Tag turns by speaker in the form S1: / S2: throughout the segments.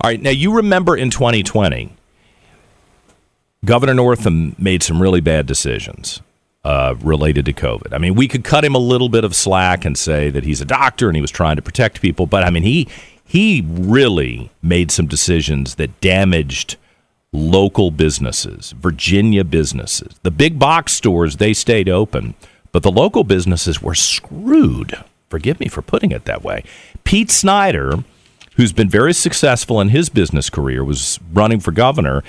S1: All right, now you remember in 2020, Governor Northam made some really bad decisions uh, related to COVID. I mean, we could cut him a little bit of slack and say that he's a doctor and he was trying to protect people, but I mean, he he really made some decisions that damaged local businesses, Virginia businesses. The big box stores they stayed open, but the local businesses were screwed. Forgive me for putting it that way. Pete Snyder who's been very successful in his business career, was running for governor,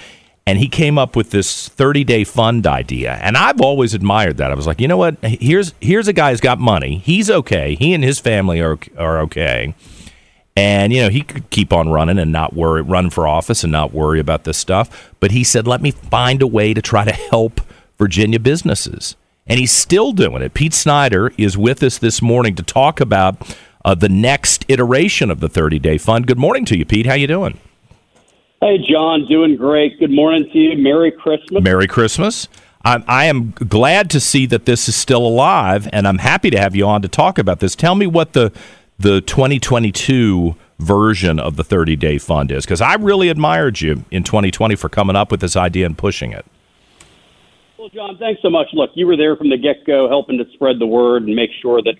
S1: and he came up with this 30 day fund idea. And I've always admired that. I was like, you know what? Here's here's a guy who's got money. He's okay. He and his family are are okay. And you know he could keep on running and not worry, run for office and not worry about this stuff. But he said, "Let me find a way to try to help Virginia businesses." And he's still doing it. Pete Snyder is with us this morning to talk about uh, the next iteration of the 30 day fund. Good morning to you, Pete. How you doing?
S2: Hey, John, doing great. Good morning to you. Merry Christmas.
S1: Merry Christmas. I, I am glad to see that this is still alive, and I'm happy to have you on to talk about this. Tell me what the the 2022 version of the 30 day fund is, because I really admired you in 2020 for coming up with this idea and pushing it.
S2: Well, John, thanks so much. Look, you were there from the get go, helping to spread the word and make sure that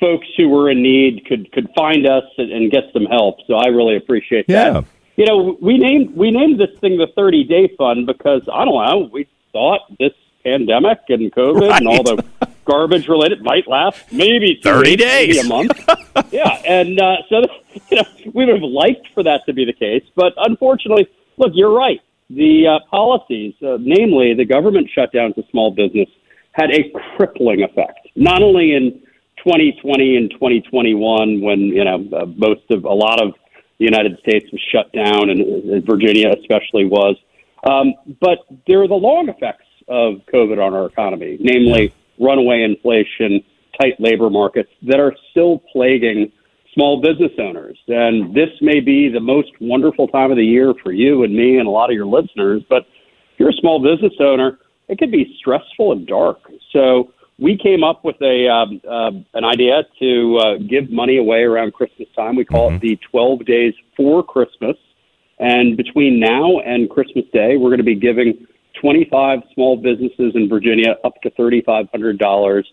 S2: folks who were in need could could find us and, and get some help. So I really appreciate
S1: yeah.
S2: that. You know, we named we named this thing the 30 Day Fund because I don't know, we thought this pandemic and COVID right. and all the garbage related might last maybe
S1: 30 days,
S2: maybe a month. yeah, and uh, so you know we would have liked for that to be the case, but unfortunately, look, you're right. The uh, policies, uh, namely the government shutdown to small business, had a crippling effect, not only in 2020 and 2021 when you know uh, most of a lot of the United States was shut down and, Virginia especially was. Um, but there are the long effects of COVID on our economy, namely runaway inflation, tight labor markets that are still plaguing small business owners. And this may be the most wonderful time of the year for you and me and a lot of your listeners, but if you're a small business owner, it can be stressful and dark. So we came up with a um, uh, an idea to uh, give money away around Christmas time. We call mm-hmm. it the 12 days for Christmas. And between now and Christmas Day, we're going to be giving 25 small businesses in Virginia up to $3,500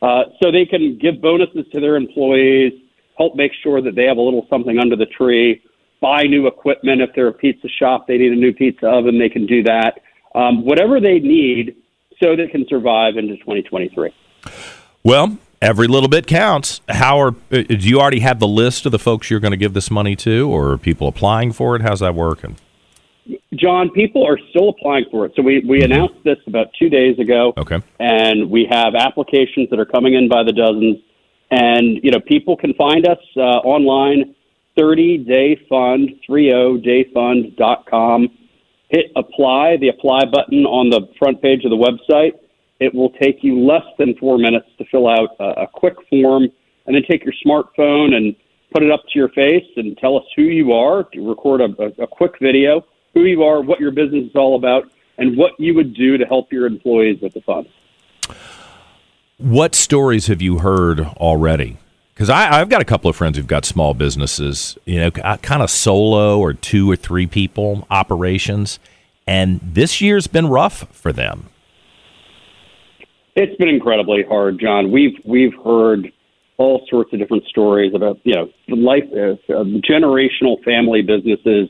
S2: uh, so they can give bonuses to their employees, help make sure that they have a little something under the tree, buy new equipment. If they're a pizza shop, they need a new pizza oven, they can do that. Um, whatever they need so that it can survive into 2023.
S1: Well, every little bit counts. How are uh, do you already have the list of the folks you're going to give this money to, or are people applying for it? How's that working?
S2: John, people are still applying for it. So we, we mm-hmm. announced this about two days ago.
S1: Okay.
S2: And we have applications that are coming in by the dozens. And, you know, people can find us uh, online, 30dayfund, 30dayfund.com hit apply, the apply button on the front page of the website. It will take you less than four minutes to fill out a, a quick form and then take your smartphone and put it up to your face and tell us who you are, record a, a, quick video, who you are, what your business is all about, and what you would do to help your employees with the funds.
S1: What stories have you heard already because I've got a couple of friends who've got small businesses, you know, kind of solo or two or three people operations, and this year's been rough for them.
S2: It's been incredibly hard, John. We've we've heard all sorts of different stories about you know life uh, generational family businesses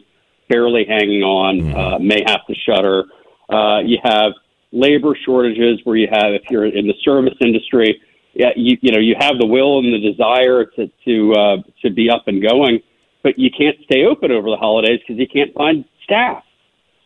S2: barely hanging on, mm uh, may have to shutter. Uh, you have labor shortages where you have if you're in the service industry yeah, you you know you have the will and the desire to to uh, to be up and going, but you can't stay open over the holidays because you can't find staff.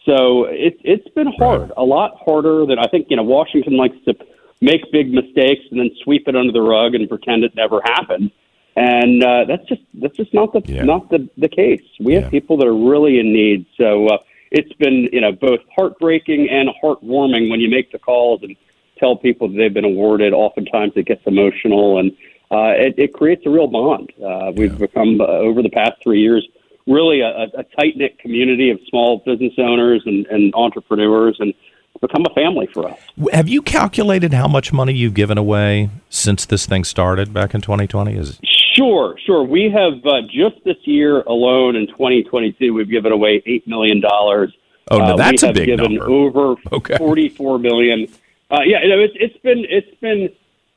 S2: So it it's been hard, right. a lot harder than I think. You know, Washington likes to make big mistakes and then sweep it under the rug and pretend it never happened. and uh, that's just that's just not the
S1: Yeah.
S2: not the the case. We have
S1: Yeah.
S2: people that are really in need. So uh, it's been you know both heartbreaking and heartwarming when you make the calls and tell people that they've been awarded. Oftentimes it gets emotional and uh, it, it creates a real bond. Uh, we've become uh, over the past three years really a, a tight knit community of small business owners and, and entrepreneurs, and become a family for us.
S1: Have you calculated how much money you've given away since this thing started back in 2020? Is
S2: Sure, sure. We have uh, just this year alone in 2022, we've given away eight million dollars.
S1: Oh, no,
S2: uh,
S1: that's
S2: we
S1: a
S2: have
S1: big
S2: given
S1: number.
S2: over
S1: Okay.
S2: 44 million. Uh, yeah, you know, it's, it's been it's been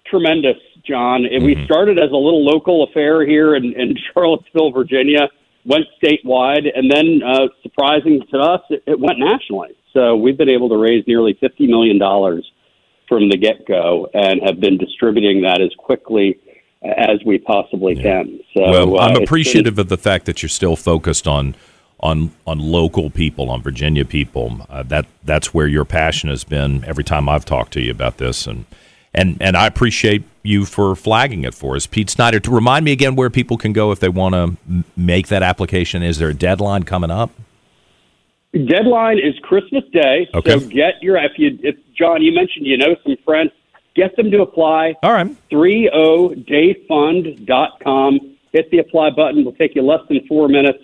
S2: tremendous, John. And
S1: Mm-hmm.
S2: We started as a little local affair here in, in Charlottesville, Virginia. Went statewide, and then uh, surprising to us, it, it went nationally. So we've been able to raise nearly 50 million dollars from the get go, and have been distributing that as quickly as we possibly can. So
S1: well,
S2: uh,
S1: I'm
S2: been-
S1: appreciative of the fact that you're still focused on on on local people, on Virginia people. Uh, that that's where your passion has been every time I've talked to you about this, and and and I appreciate you for flagging it for us, Pete Snyder. To remind me again where people can go if they want to make that application. Is there a deadline coming up?
S2: Deadline is Christmas Day.
S1: Okay.
S2: So get your if you if John, you mentioned you know some friends, get them to apply.
S1: All right.
S2: 30dayfund.com. Hit the apply button. Will take you less than four minutes,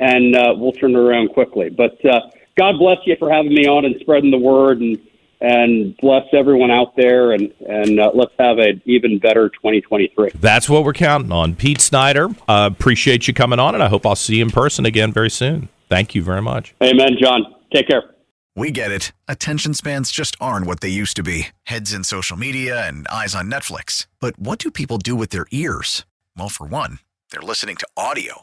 S2: and uh, we'll turn it around quickly. But uh, God bless you for having me on and spreading the word, and and bless everyone out there, and and uh, let's have an even better 2023.
S1: That's what we're counting on. Pete Snyder, uh, appreciate you coming on, and I hope I'll see you in person again very soon. Thank you very much.
S2: Amen, John. Take care.
S3: We get it. Attention spans just aren't what they used to be heads in social media and eyes on Netflix. But what do people do with their ears? Well, for one, they're listening to audio.